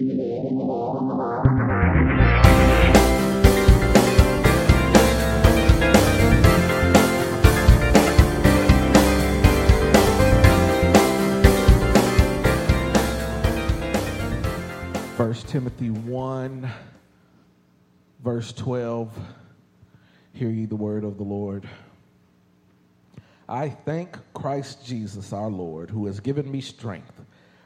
First Timothy 1, verse 12. Hear ye the word of the Lord. I thank Christ Jesus our Lord, who has given me strength,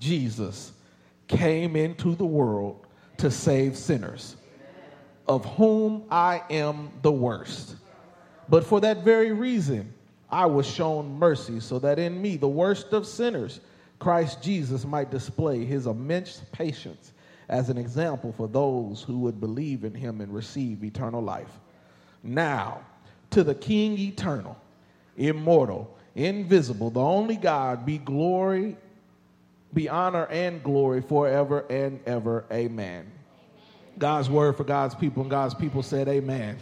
Jesus came into the world to save sinners, of whom I am the worst. But for that very reason, I was shown mercy, so that in me, the worst of sinners, Christ Jesus might display his immense patience as an example for those who would believe in him and receive eternal life. Now, to the King eternal, immortal, invisible, the only God, be glory, be honor and glory forever and ever. Amen. God's word for God's people, and God's people said, Amen.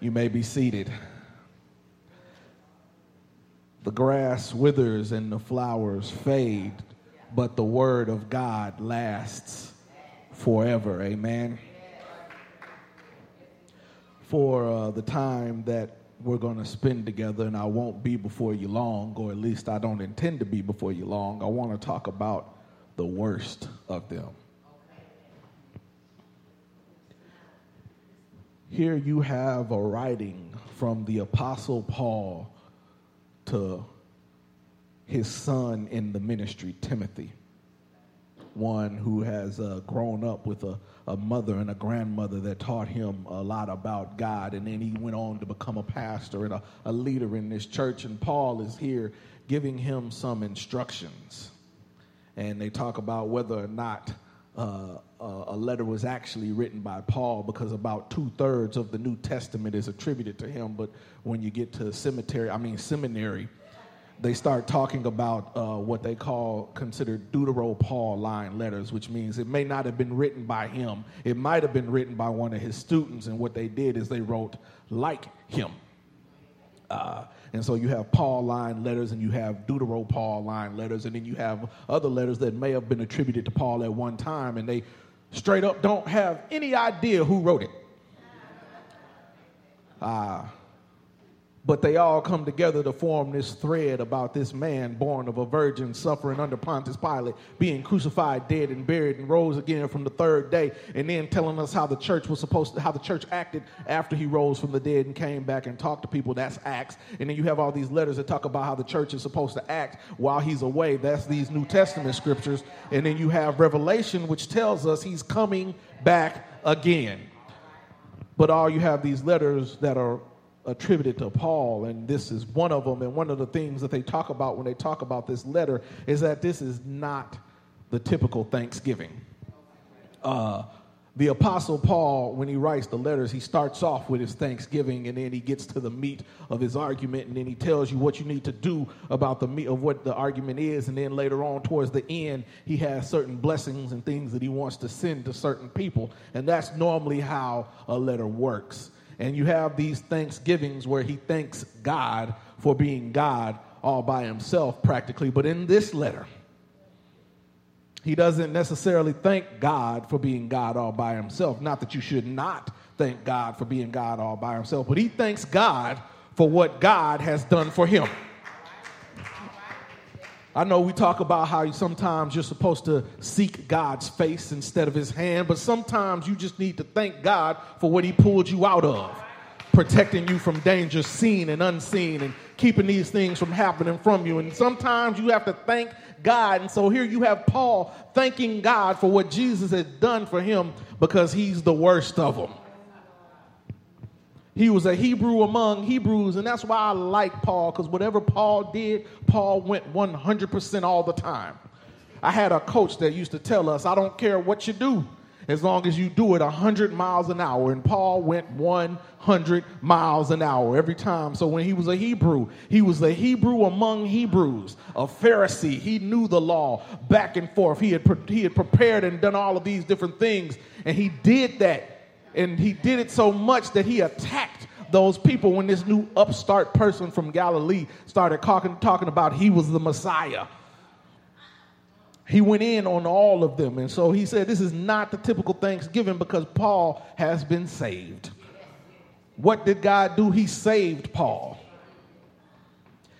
You may be seated. The grass withers and the flowers fade, but the word of God lasts forever. Amen. For uh, the time that we're going to spend together, and I won't be before you long, or at least I don't intend to be before you long, I want to talk about the worst of them. Here you have a writing from the Apostle Paul to his son in the ministry, Timothy, one who has uh, grown up with a, a mother and a grandmother that taught him a lot about God. And then he went on to become a pastor and a, a leader in this church. And Paul is here giving him some instructions. And they talk about whether or not uh, uh, a letter was actually written by Paul because about two thirds of the New Testament is attributed to him. But when you get to cemetery, I mean seminary, they start talking about uh, what they call considered Deutero-Pauline letters, which means it may not have been written by him. It might have been written by one of his students, and what they did is they wrote like him. Uh, and so you have Pauline letters and you have Deutero-Pauline letters, and then you have other letters that may have been attributed to Paul at one time, and they straight up don't have any idea who wrote it. Uh, but they all come together to form this thread about this man born of a virgin, suffering under Pontius Pilate, being crucified, dead, and buried, and rose again from the third day, and then telling us how the church was supposed to, how the church acted after he rose from the dead and came back and talked to people. That's Acts. And then you have all these letters that talk about how the church is supposed to act while he's away. That's these New Testament scriptures. And then you have Revelation, which tells us he's coming back again. But all you have these letters that are attributed to Paul, and this is one of them. And one of the things that they talk about when they talk about this letter is that this is not the typical Thanksgiving. Uh, the Apostle Paul, when he writes the letters, he starts off with his thanksgiving and then he gets to the meat of his argument and then he tells you what you need to do about the meat of what the argument is. And then later on, towards the end, he has certain blessings and things that he wants to send to certain people. And that's normally how a letter works. And you have these thanksgivings where he thanks God for being God all by himself, practically. But in this letter, he doesn't necessarily thank God for being God all by himself. Not that you should not thank God for being God all by himself, but he thanks God for what God has done for him. I know we talk about how sometimes you're supposed to seek God's face instead of his hand, but sometimes you just need to thank God for what he pulled you out of, protecting you from danger seen and unseen and keeping these things from happening from you. And sometimes you have to thank God. And so here you have Paul thanking God for what Jesus has done for him because he's the worst of them. He was a Hebrew among Hebrews, and that's why I like Paul, because whatever Paul did, Paul went 100% all the time. I had a coach that used to tell us, I don't care what you do as long as you do it 100 miles an hour. And Paul went 100 miles an hour every time. So when he was a Hebrew, he was a Hebrew among Hebrews, a Pharisee. He knew the law back and forth. He had, he had prepared and done all of these different things. And he did that. And he did it so much that he attacked those people when this new upstart person from Galilee started talking, talking about he was the Messiah. He went in on all of them. And so he said, This is not the typical Thanksgiving because Paul has been saved. What did God do? He saved Paul.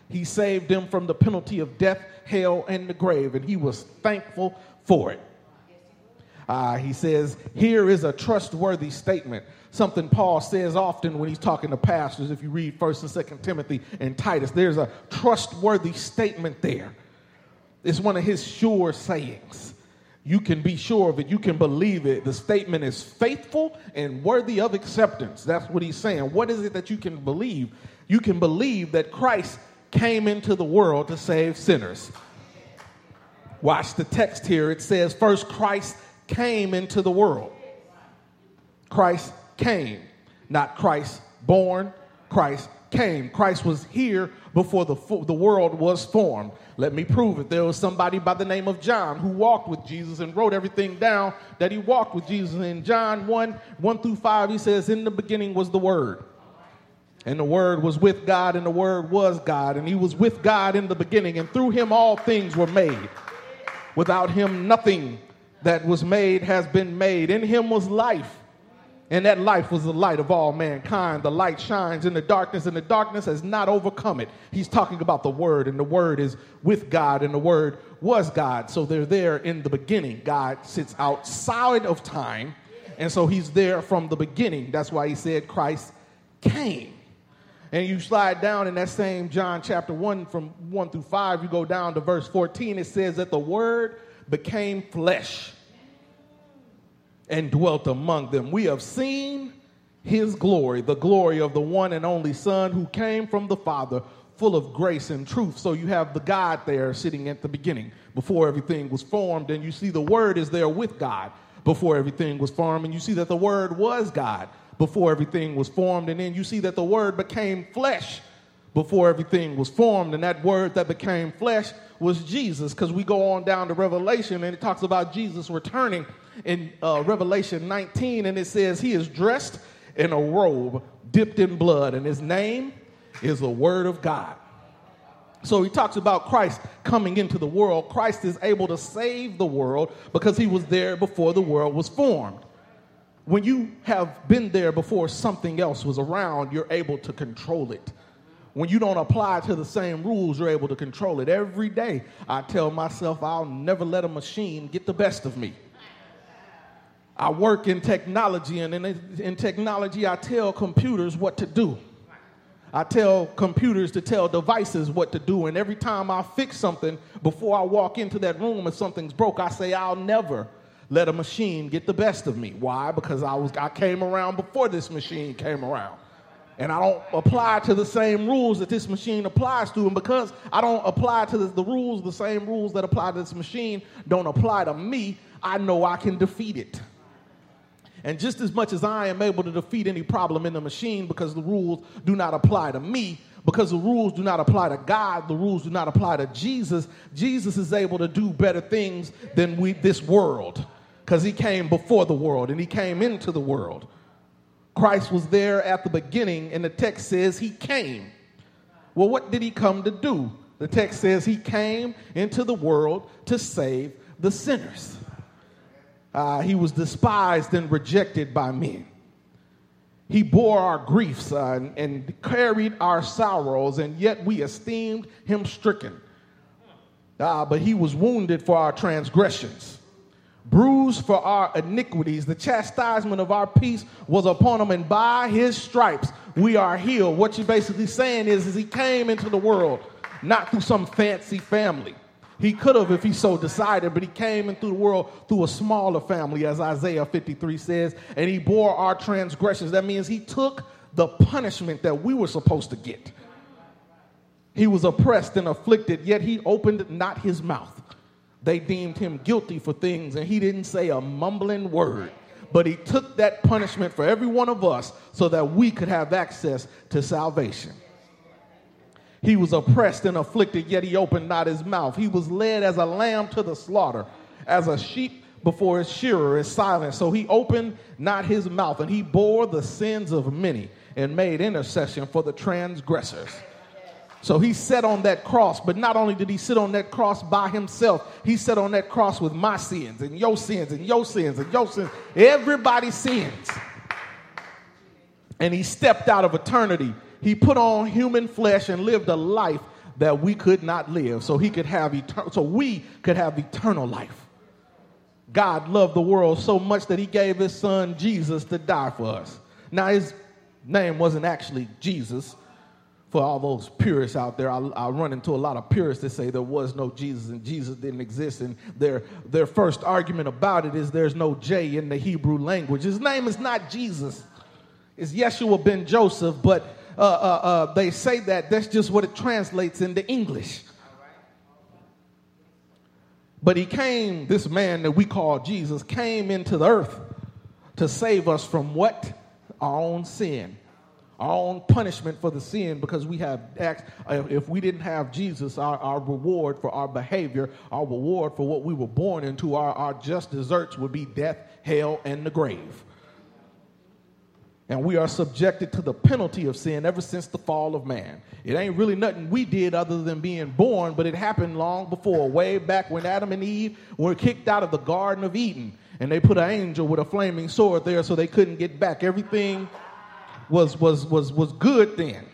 He saved him from the penalty of death, hell, and the grave, and he was thankful for it. Uh, he says, Here is a trustworthy statement. Something Paul says often when he's talking to pastors. If you read 1st and 2nd Timothy and Titus, there's a trustworthy statement there. It's one of his sure sayings. You can be sure of it. You can believe it. The statement is faithful and worthy of acceptance. That's what he's saying. What is it that you can believe? You can believe that Christ came into the world to save sinners. Watch the text here. It says, First, Christ came into the world. Christ came, not Christ born. Christ came. Christ was here before the, the world was formed. Let me prove it. There was somebody by the name of John who walked with Jesus and wrote everything down that he walked with Jesus. In John 1 1 through 5, he says, In the beginning was the Word. And the Word was with God, and the Word was God. And he was with God in the beginning, and through him all things were made. Without him, nothing that was made has been made. In him was life and that life was the light of all mankind. The light shines in the darkness, and the darkness has not overcome it. He's talking about the Word, and the Word is with God, and the Word was God. So they're there in the beginning. God sits outside of time, and so He's there from the beginning. That's why He said Christ came. And you slide down in that same John chapter 1 from 1 through 5, you go down to verse 14, it says that the Word became flesh and dwelt among them. We have seen his glory, the glory of the one and only Son who came from the Father, full of grace and truth. So you have the God there sitting at the beginning before everything was formed, and you see the Word is there with God before everything was formed, and you see that the Word was God before everything was formed, and then you see that the Word became flesh before everything was formed, and that Word that became flesh was Jesus, because we go on down to Revelation and it talks about Jesus returning in uh, Revelation 19, and it says, He is dressed in a robe dipped in blood, and His name is the Word of God. So he talks about Christ coming into the world. Christ is able to save the world because he was there before the world was formed. When you have been there before something else was around, you're able to control it. When you don't apply to the same rules, you're able to control it. Every day, I tell myself I'll never let a machine get the best of me. I work in technology, and in, in technology, I tell computers what to do. I tell computers to tell devices what to do, and every time I fix something, before I walk into that room and something's broke, I say, I'll never let a machine get the best of me. Why? Because I, was, I came around before this machine came around. And I don't apply to the same rules that this machine applies to. And because I don't apply to the, the rules, the same rules that apply to this machine don't apply to me, I know I can defeat it. And just as much as I am able to defeat any problem in the machine because the rules do not apply to me, because the rules do not apply to God, the rules do not apply to Jesus, Jesus is able to do better things than we this world because he came before the world and he came into the world. Christ was there at the beginning and the text says he came. Well, what did he come to do? The text says he came into the world to save the sinners. Uh, he was despised and rejected by men. He bore our griefs uh, and, and, carried our sorrows, and yet we esteemed him stricken. Uh, but he was wounded for our transgressions, bruised for our iniquities. The chastisement of our peace was upon him, and by his stripes we are healed. What you're basically saying is, is he came into the world not through some fancy family he could have if he so decided, but he came into the world through a smaller family, as Isaiah 53 says, and he bore our transgressions. That means he took the punishment that we were supposed to get. He was oppressed and afflicted, yet he opened not his mouth. They deemed him guilty for things, and he didn't say a mumbling word. But he took that punishment for every one of us so that we could have access to salvation. He was oppressed and afflicted, yet he opened not his mouth. He was led as a lamb to the slaughter, as a sheep before his shearer is silent. So he opened not his mouth, and he bore the sins of many and made intercession for the transgressors. So he sat on that cross, but not only did he sit on that cross by himself, he sat on that cross with my sins and your sins and your sins and your sins, everybody's sins. And he stepped out of eternity. He put on human flesh and lived a life that we could not live, so he could have eternal, so we could have eternal life. God loved the world so much that he gave his son Jesus to die for us. Now his name wasn't actually Jesus for all those purists out there, I, I, run into a lot of purists that say there was no Jesus and Jesus didn't exist. And their, their first argument about it is there's no J in the Hebrew language. His name is not Jesus, it's Yeshua ben Joseph, but uh, uh, uh, they say that that's just what it translates into English. But he came, this man that we call Jesus, came into the earth to save us from what? Our own sin our own punishment for the sin because we have acts. If we didn't have Jesus, our, our reward for our behavior, our reward for what we were born into, our, our just deserts would be death, hell, and the grave. And we are subjected to the penalty of sin ever since the fall of man. It ain't really nothing we did other than being born, but it happened long before, way back when Adam and Eve were kicked out of the Garden of Eden. And they put an angel with a flaming sword there so they couldn't get back. Everything was, was, was, was good then,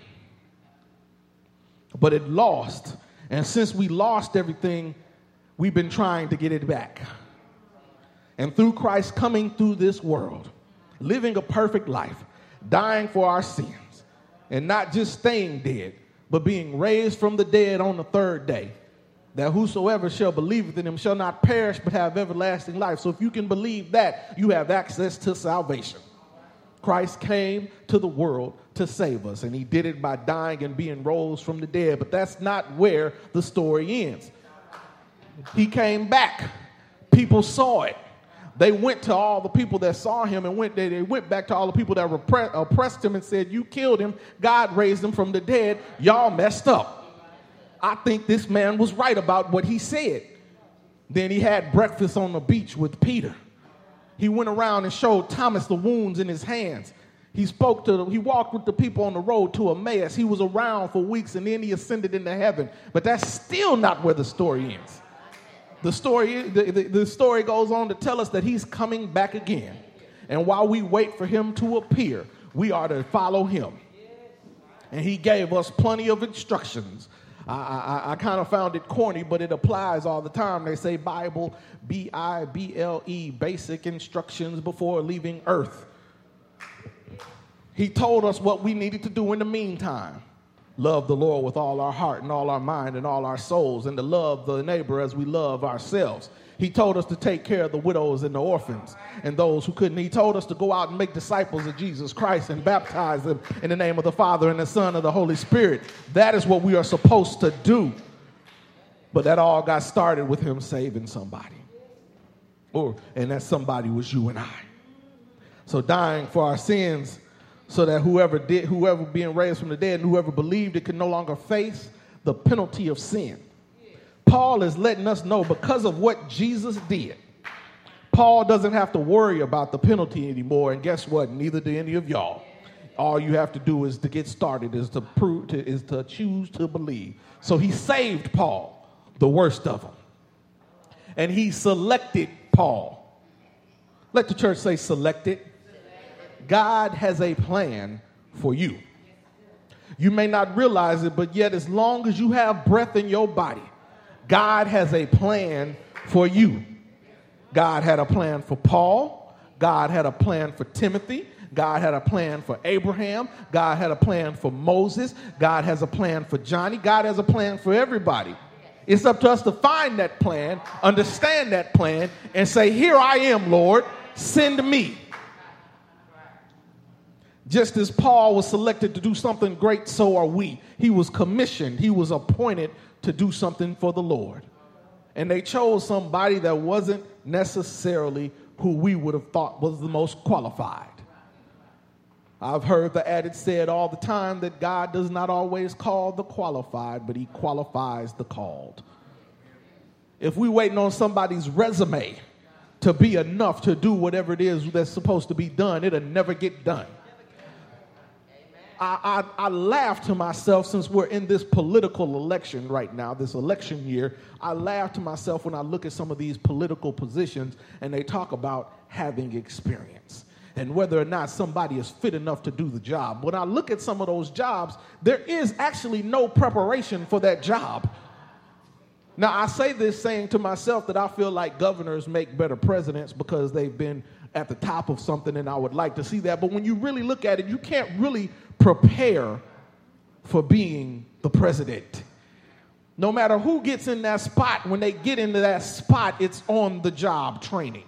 but it lost. And since we lost everything, we've been trying to get it back. And through Christ coming through this world, living a perfect life, dying for our sins, and not just staying dead, but being raised from the dead on the third day, that whosoever shall believe in him shall not perish but have everlasting life. So if you can believe that, you have access to salvation. Christ came to the world to save us, and he did it by dying and being rose from the dead. But that's not where the story ends. He came back. People saw it. They went to all the people that saw him and went they, they went back to all the people that repressed, oppressed him and said, You killed him. God raised him from the dead. Y'all messed up. I think this man was right about what he said. Then he had breakfast on the beach with Peter he went around and showed Thomas the wounds in his hands. He spoke to, them. he walked with the people on the road to Emmaus. He was around for weeks and then he ascended into heaven. But that's still not where the story ends. The story, the, the, the story goes on to tell us that he's coming back again. And while we wait for him to appear, we are to follow him. And he gave us plenty of instructions I, I, I kind of found it corny, but it applies all the time. They say Bible, B I B L E, basic instructions before leaving earth. He told us what we needed to do in the meantime love the Lord with all our heart and all our mind and all our souls, and to love the neighbor as we love ourselves. He told us to take care of the widows and the orphans and those who couldn't. He told us to go out and make disciples of Jesus Christ and baptize them in the name of the Father and the Son and the Holy Spirit. That is what we are supposed to do. But that all got started with him saving somebody. Or and that somebody was you and I. So dying for our sins so that whoever did whoever being raised from the dead and whoever believed it could no longer face the penalty of sin. Paul is letting us know because of what Jesus did, Paul doesn't have to worry about the penalty anymore. And guess what? Neither do any of y'all. All you have to do is to get started, is to prove, to, is to choose to believe. So he saved Paul, the worst of them. And he selected Paul. Let the church say selected. God has a plan for you. You may not realize it, but yet, as long as you have breath in your body, God has a plan for you. God had a plan for Paul. God had a plan for Timothy. God had a plan for Abraham. God had a plan for Moses. God has a plan for Johnny. God has a plan for everybody. It's up to us to find that plan, understand that plan, and say, Here I am, Lord, send me. Just as Paul was selected to do something great, so are we. He was commissioned, he was appointed to do something for the Lord. And they chose somebody that wasn't necessarily who we would have thought was the most qualified. I've heard the adage said all the time that God does not always call the qualified, but he qualifies the called. If we're waiting on somebody's resume to be enough to do whatever it is that's supposed to be done, it'll never get done. I, I, I, laugh to myself since we're in this political election right now, this election year. I laugh to myself when I look at some of these political positions and they talk about having experience and whether or not somebody is fit enough to do the job. When I look at some of those jobs, there is actually no preparation for that job. Now, I say this saying to myself that I feel like governors make better presidents because they've been at the top of something, and I would like to see that. But when you really look at it, you can't really prepare for being the president. No matter who gets in that spot, when they get into that spot, it's on the job training.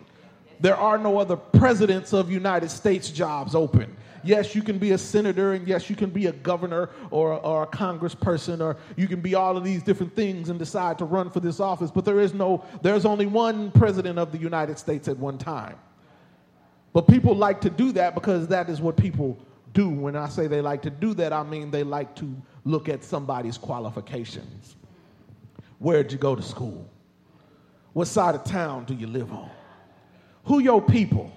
There are no other presidents of United States jobs open. Yes, you can be a senator, and yes, you can be a governor or, or a congressperson, or you can be all of these different things and decide to run for this office, but there is no, there's only one president of the United States at one time. But people like to do that because that is what people do. When I say they like to do that, I mean they like to look at somebody's qualifications. Where'd you go to school? What side of town do you live on? Who your people?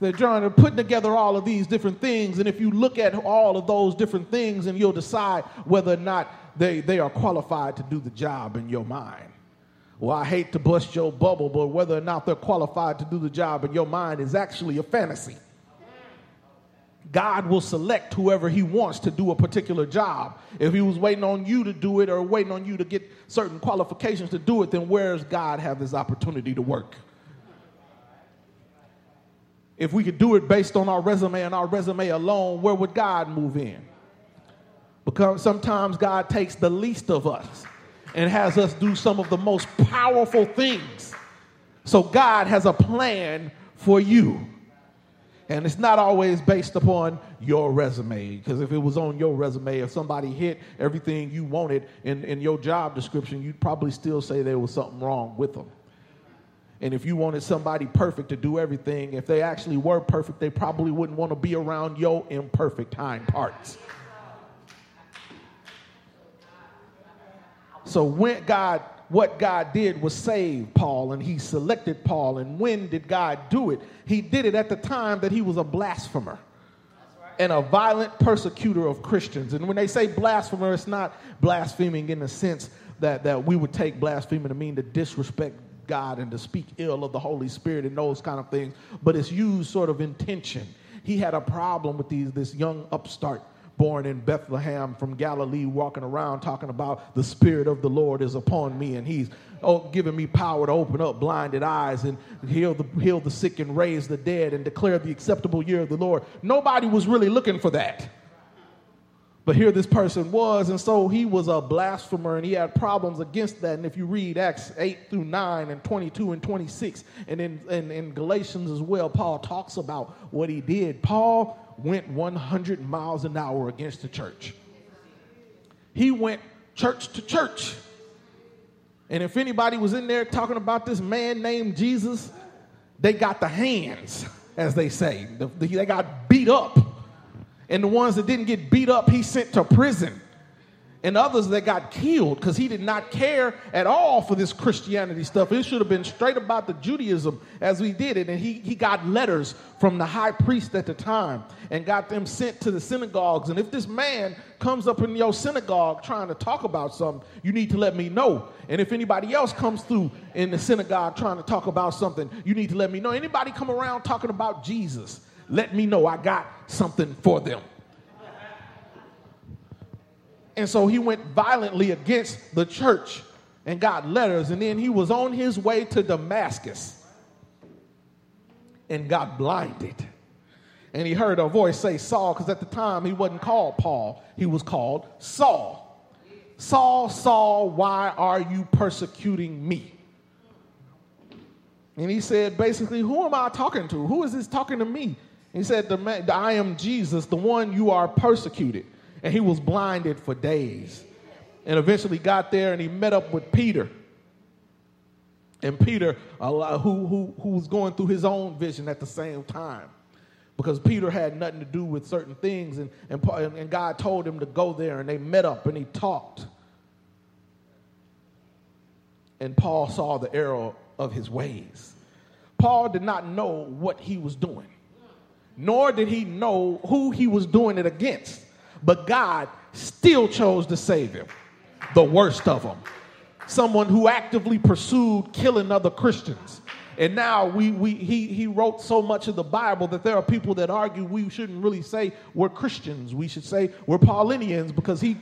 They're trying to put together all of these different things, and if you look at all of those different things, and you'll decide whether or not they, they are qualified to do the job in your mind. Well, I hate to bust your bubble, but whether or not they're qualified to do the job in your mind is actually a fantasy. God will select whoever he wants to do a particular job. If he was waiting on you to do it or waiting on you to get certain qualifications to do it, then where does God have his opportunity to work? If we could do it based on our resume and our resume alone, where would God move in? Because sometimes God takes the least of us and has us do some of the most powerful things. So God has a plan for you. And it's not always based upon your resume. Because if it was on your resume, if somebody hit everything you wanted in, in your job description, you'd probably still say there was something wrong with them. And if you wanted somebody perfect to do everything, if they actually were perfect, they probably wouldn't want to be around your imperfect hind parts. So when God what God did was save Paul and he selected Paul. And when did God do it? He did it at the time that he was a blasphemer and a violent persecutor of Christians. And when they say blasphemer, it's not blaspheming in the sense that, that we would take blasphemy to mean to disrespect God and to speak ill of the Holy Spirit and those kind of things, but it's used sort of intention. He had a problem with these this young upstart born in Bethlehem from Galilee, walking around talking about the Spirit of the Lord is upon me, and He's oh, giving me power to open up blinded eyes and heal the, heal the sick and raise the dead and declare the acceptable year of the Lord. Nobody was really looking for that. But here this person was, and so he was a blasphemer and he had problems against that. And if you read Acts 8 through 9 and 22 and 26, and in, in, in Galatians as well, Paul talks about what he did. Paul went 100 miles an hour against the church. He went church to church. And if anybody was in there talking about this man named Jesus, they got the hands, as they say. The, the, they got beat up. And the ones that didn't get beat up, he sent to prison and others that got killed because he did not care at all for this Christianity stuff. It should have been straight about the Judaism as we did it. And he, he got letters from the high priest at the time and got them sent to the synagogues. And if this man comes up in your synagogue trying to talk about something, you need to let me know. And if anybody else comes through in the synagogue trying to talk about something, you need to let me know. Anybody come around talking about Jesus, let me know. I got something for them. And so he went violently against the church and got letters. And then he was on his way to Damascus and got blinded. And he heard a voice say, Saul, because at the time he wasn't called Paul, he was called Saul. Saul, Saul, why are you persecuting me? And he said, basically, who am I talking to? Who is this talking to me? He said, I am Jesus, the one you are persecuted and he was blinded for days. and eventually got there and he met up with Peter. And Peter, who, who, who was going through his own vision at the same time because Peter had nothing to do with certain things, and, and, and God told him to go there, and they met up and he talked. And Paul saw the error of his ways. Paul did not know what he was doing, nor did he know who he was doing it against. But God still chose to save him, the worst of them. Someone who actively pursued killing other Christians and now we, we, he, he wrote so much of the Bible that there are people that argue we shouldn't really say we're Christians. We should say we're Paulinians because he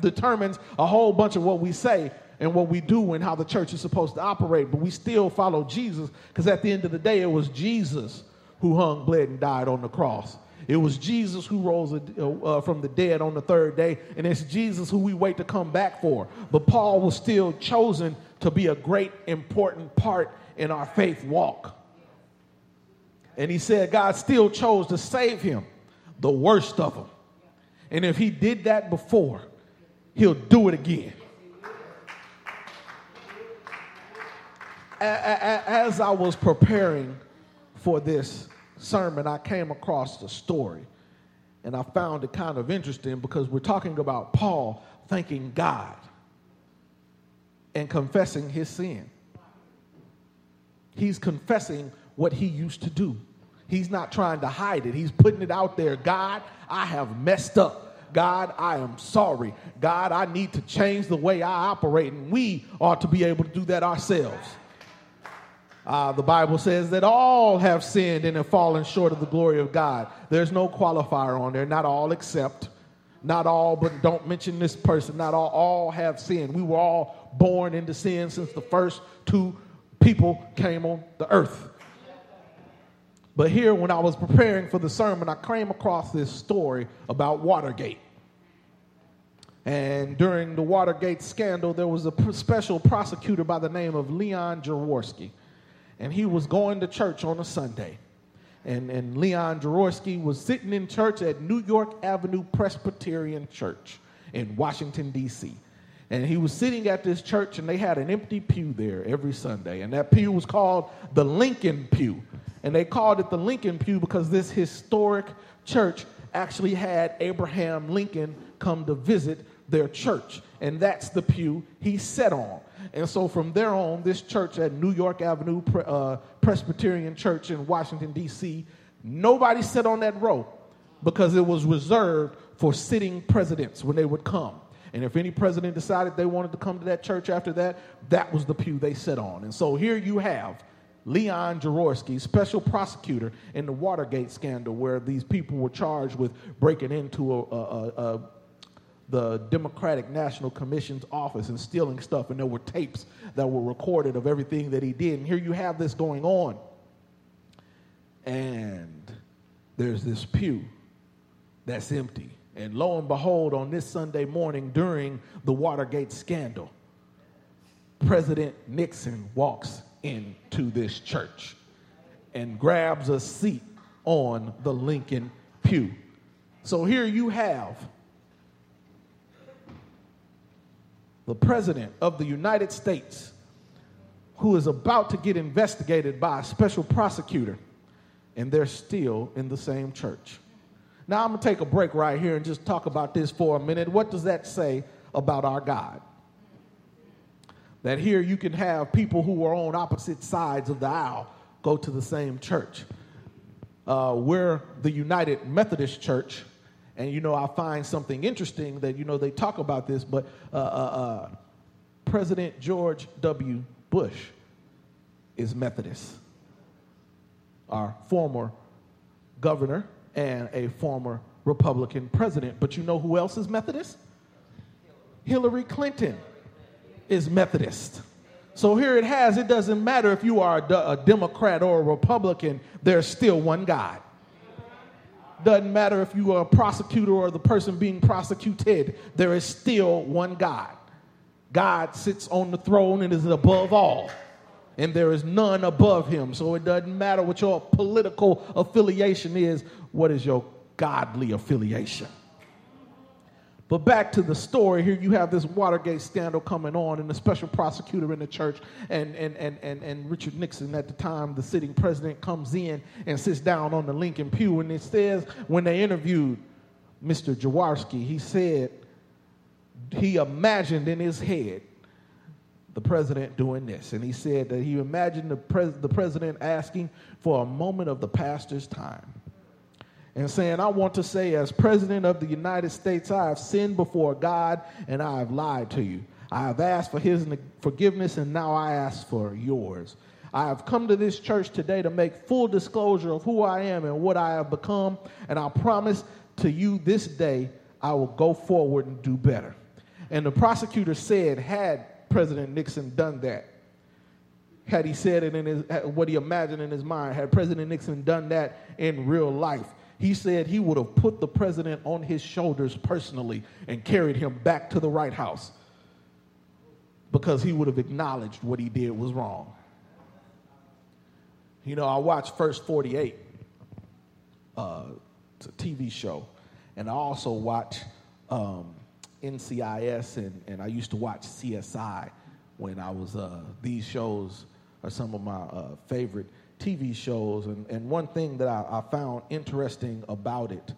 determines a whole bunch of what we say and what we do and how the church is supposed to operate. But we still follow Jesus because at the end of the day, it was Jesus who hung, bled, and died on the cross. It was Jesus who rose uh, uh, from the dead on the third day, and it's Jesus who we wait to come back for. But Paul was still chosen to be a great, important part in our faith walk. And he said God still chose to save him, the worst of them. And if he did that before, he'll do it again. As I was preparing for this sermon, I came across the story. And I found it kind of interesting because we're talking about Paul thanking God and confessing his sin. He's confessing what he used to do. He's not trying to hide it. He's putting it out there. God, I have messed up. God, I am sorry. God, I need to change the way I operate. And we ought to be able to do that ourselves. Uh, the Bible says that all have sinned and have fallen short of the glory of God. There's no qualifier on there, not all except. Not all, but don't mention this person. Not all, all have sinned. We were all born into sin since the first two people came on the earth. But here, when I was preparing for the sermon, I came across this story about Watergate. And during the Watergate scandal, there was a special prosecutor by the name of Leon Jaworski. And he was going to church on a Sunday. And, and Leon Jaworski was sitting in church at New York Avenue Presbyterian Church in Washington, D.C. And he was sitting at this church, and they had an empty pew there every Sunday. And that pew was called the Lincoln Pew. And they called it the Lincoln Pew because this historic church actually had Abraham Lincoln come to visit their church. And that's the pew he sat on. And so from there on, this church at New York Avenue uh, Presbyterian Church in Washington, D.C., nobody sat on that row because it was reserved for sitting presidents when they would come. And if any president decided they wanted to come to that church after that, that was the pew they sat on. And so here you have Leon Jaworski, special prosecutor in the Watergate scandal, where these people were charged with breaking into a, a, a, the Democratic National Commission's office and stealing stuff. And there were tapes that were recorded of everything that he did. And here you have this going on. And there's this pew that's empty. And lo and behold, on this Sunday morning during the Watergate scandal, President Nixon walks into this church and grabs a seat on the Lincoln pew. So here you have the President of the United States who is about to get investigated by a special prosecutor, and they're still in the same church. Now, I'm going to take a break right here and just talk about this for a minute. What does that say about our God? That here you can have people who are on opposite sides of the aisle go to the same church. Uh, we're the United Methodist Church, and you know, I find something interesting that, you know, they talk about this, but uh, uh, uh President George W. Bush is Methodist. Our former governor and a former Republican president. But you know who else is Methodist? Hillary Clinton is Methodist. So here it has, it doesn't matter if you are a, a Democrat or a Republican, there's still one God. Doesn't matter if you are a prosecutor or the person being prosecuted, there is still one God. God sits on the throne and is above all and there is none above him. So it doesn't matter what your political affiliation is, what is your godly affiliation? But back to the story, here you have this Watergate scandal coming on, and the special prosecutor in the church, and, and, and, and, and Richard Nixon, at the time, the sitting president, comes in and sits down on the Lincoln pew. And it says, when they interviewed Mr. Jaworski, he said he imagined in his head the president doing this. And he said that he imagined the, pres- the president asking for a moment of the pastor's time and saying, I want to say, as President of the United States, I have sinned before God and I have lied to you. I have asked for his forgiveness and now I ask for yours. I have come to this church today to make full disclosure of who I am and what I have become, and I promise to you this day I will go forward and do better. And the prosecutor said, had President Nixon done that, had he said it in his, what he imagined in his mind, had President Nixon done that in real life, he said he would have put the president on his shoulders personally and carried him back to the White House because he would have acknowledged what he did was wrong. You know, I watched First 48, uh, it's a TV show, and I also watch um, NCIS, and, and I used to watch CSI when I was, uh, these shows are some of my uh, favorite TV shows. And, and one thing that I, I found interesting about it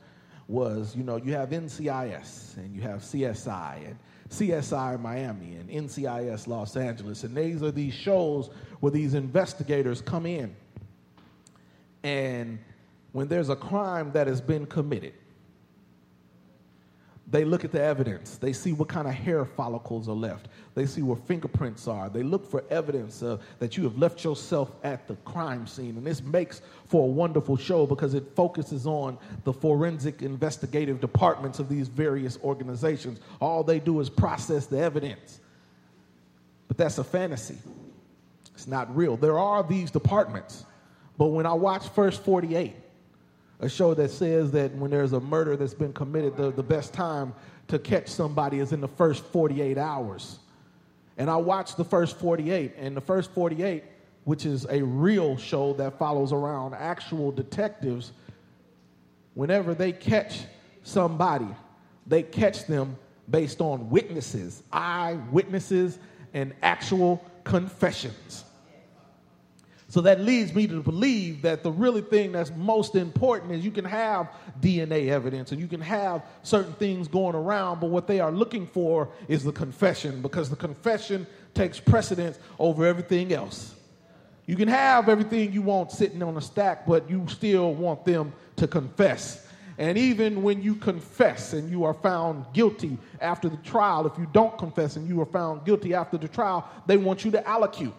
was, you know, you have NCIS and you have CSI and CSI Miami and NCIS Los Angeles. And these are these shows where these investigators come in. And when there's a crime that has been committed, they look at the evidence. They see what kind of hair follicles are left. They see where fingerprints are. They look for evidence uh, that you have left yourself at the crime scene. And this makes for a wonderful show because it focuses on the forensic investigative departments of these various organizations. All they do is process the evidence. But that's a fantasy, it's not real. There are these departments. But when I watch First 48, a show that says that when there's a murder that's been committed, the, the best time to catch somebody is in the first 48 hours. And I watched the first 48, and the first 48, which is a real show that follows around actual detectives, whenever they catch somebody, they catch them based on witnesses, eyewitnesses, and actual confessions. So that leads me to believe that the really thing that's most important is you can have DNA evidence and you can have certain things going around, but what they are looking for is the confession because the confession takes precedence over everything else. You can have everything you want sitting on a stack, but you still want them to confess. And even when you confess and you are found guilty after the trial, if you don't confess and you are found guilty after the trial, they want you to allocute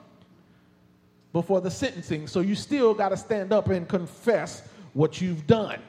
before the sentencing. So you still got to stand up and confess what you've done.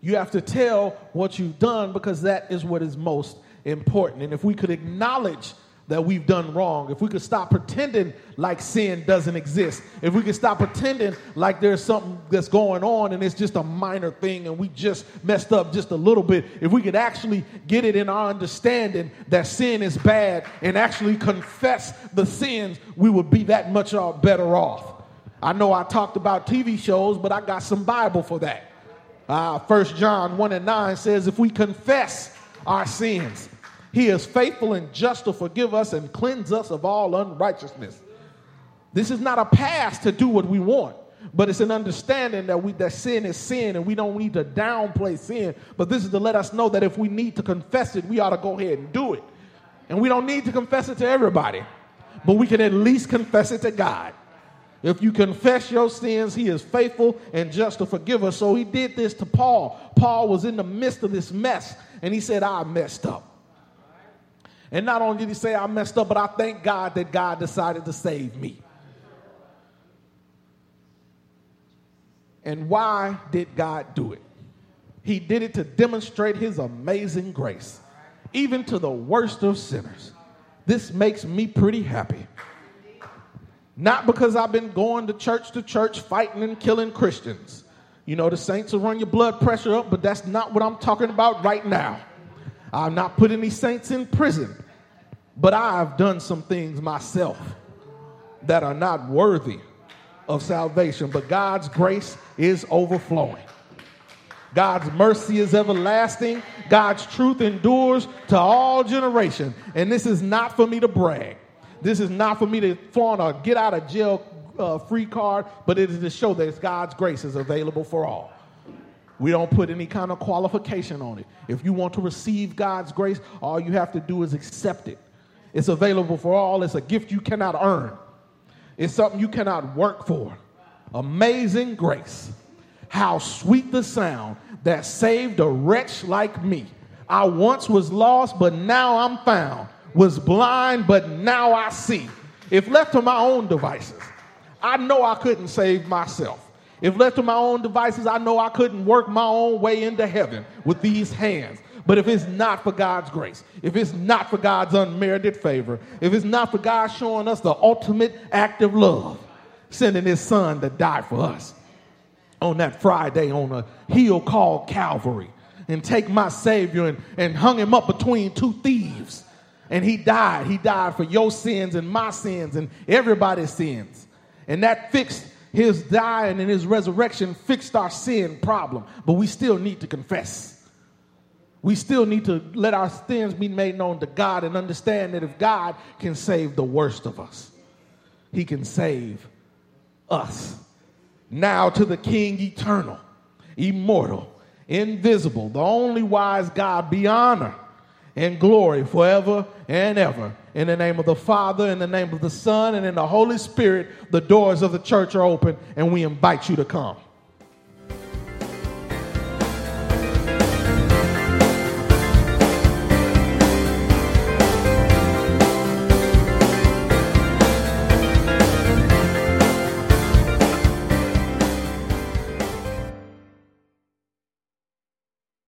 You have to tell what you've done because that is what is most important. And if we could acknowledge that we've done wrong, if we could stop pretending like sin doesn't exist, if we could stop pretending like there's something that's going on and it's just a minor thing and we just messed up just a little bit, if we could actually get it in our understanding that sin is bad and actually confess the sins, we would be that much better off. I know I talked about TV shows, but I got some Bible for that. Uh, 1 John 1 and 9 says, If we confess our sins, he is faithful and just to forgive us and cleanse us of all unrighteousness. This is not a pass to do what we want, but it's an understanding that we that sin is sin and we don't need to downplay sin. But this is to let us know that if we need to confess it, we ought to go ahead and do it. And we don't need to confess it to everybody, but we can at least confess it to God. If you confess your sins, he is faithful and just to forgive us. So he did this to Paul. Paul was in the midst of this mess, and he said, I messed up. And not only did he say I messed up, but I thank God that God decided to save me. And why did God do it? He did it to demonstrate his amazing grace, even to the worst of sinners. This makes me pretty happy. Not because I've been going to church to church fighting and killing Christians. You know, the saints will run your blood pressure up, but that's not what I'm talking about right now. I'm not putting any saints in prison, but I've done some things myself that are not worthy of salvation. But God's grace is overflowing. God's mercy is everlasting. God's truth endures to all generations. And this is not for me to brag. This is not for me to flaunt a get out of jail uh, free card, but it is to show that God's grace is available for all. We don't put any kind of qualification on it. If you want to receive God's grace, all you have to do is accept it. It's available for all. It's a gift you cannot earn. It's something you cannot work for. Amazing grace. How sweet the sound that saved a wretch like me. I once was lost, but now I'm found. Was blind, but now I see. If left to my own devices, I know I couldn't save myself. If left to my own devices, I know I couldn't work my own way into heaven with these hands. But if it's not for God's grace, if it's not for God's unmerited favor, if it's not for God showing us the ultimate act of love, sending his son to die for us on that Friday on a hill called Calvary and take my Savior and, and hung him up between two thieves. And he died. He died for your sins and my sins and everybody's sins. And that fixed his dying and his resurrection fixed our sin problem, but we still need to confess. We still need to let our sins be made known to God and understand that if God can save the worst of us, he can save us. Now to the King eternal, immortal, invisible, the only wise God be honor and glory forever and ever. In the name of the Father, in the name of the Son, and in the Holy Spirit, the doors of the church are open, and we invite you to come.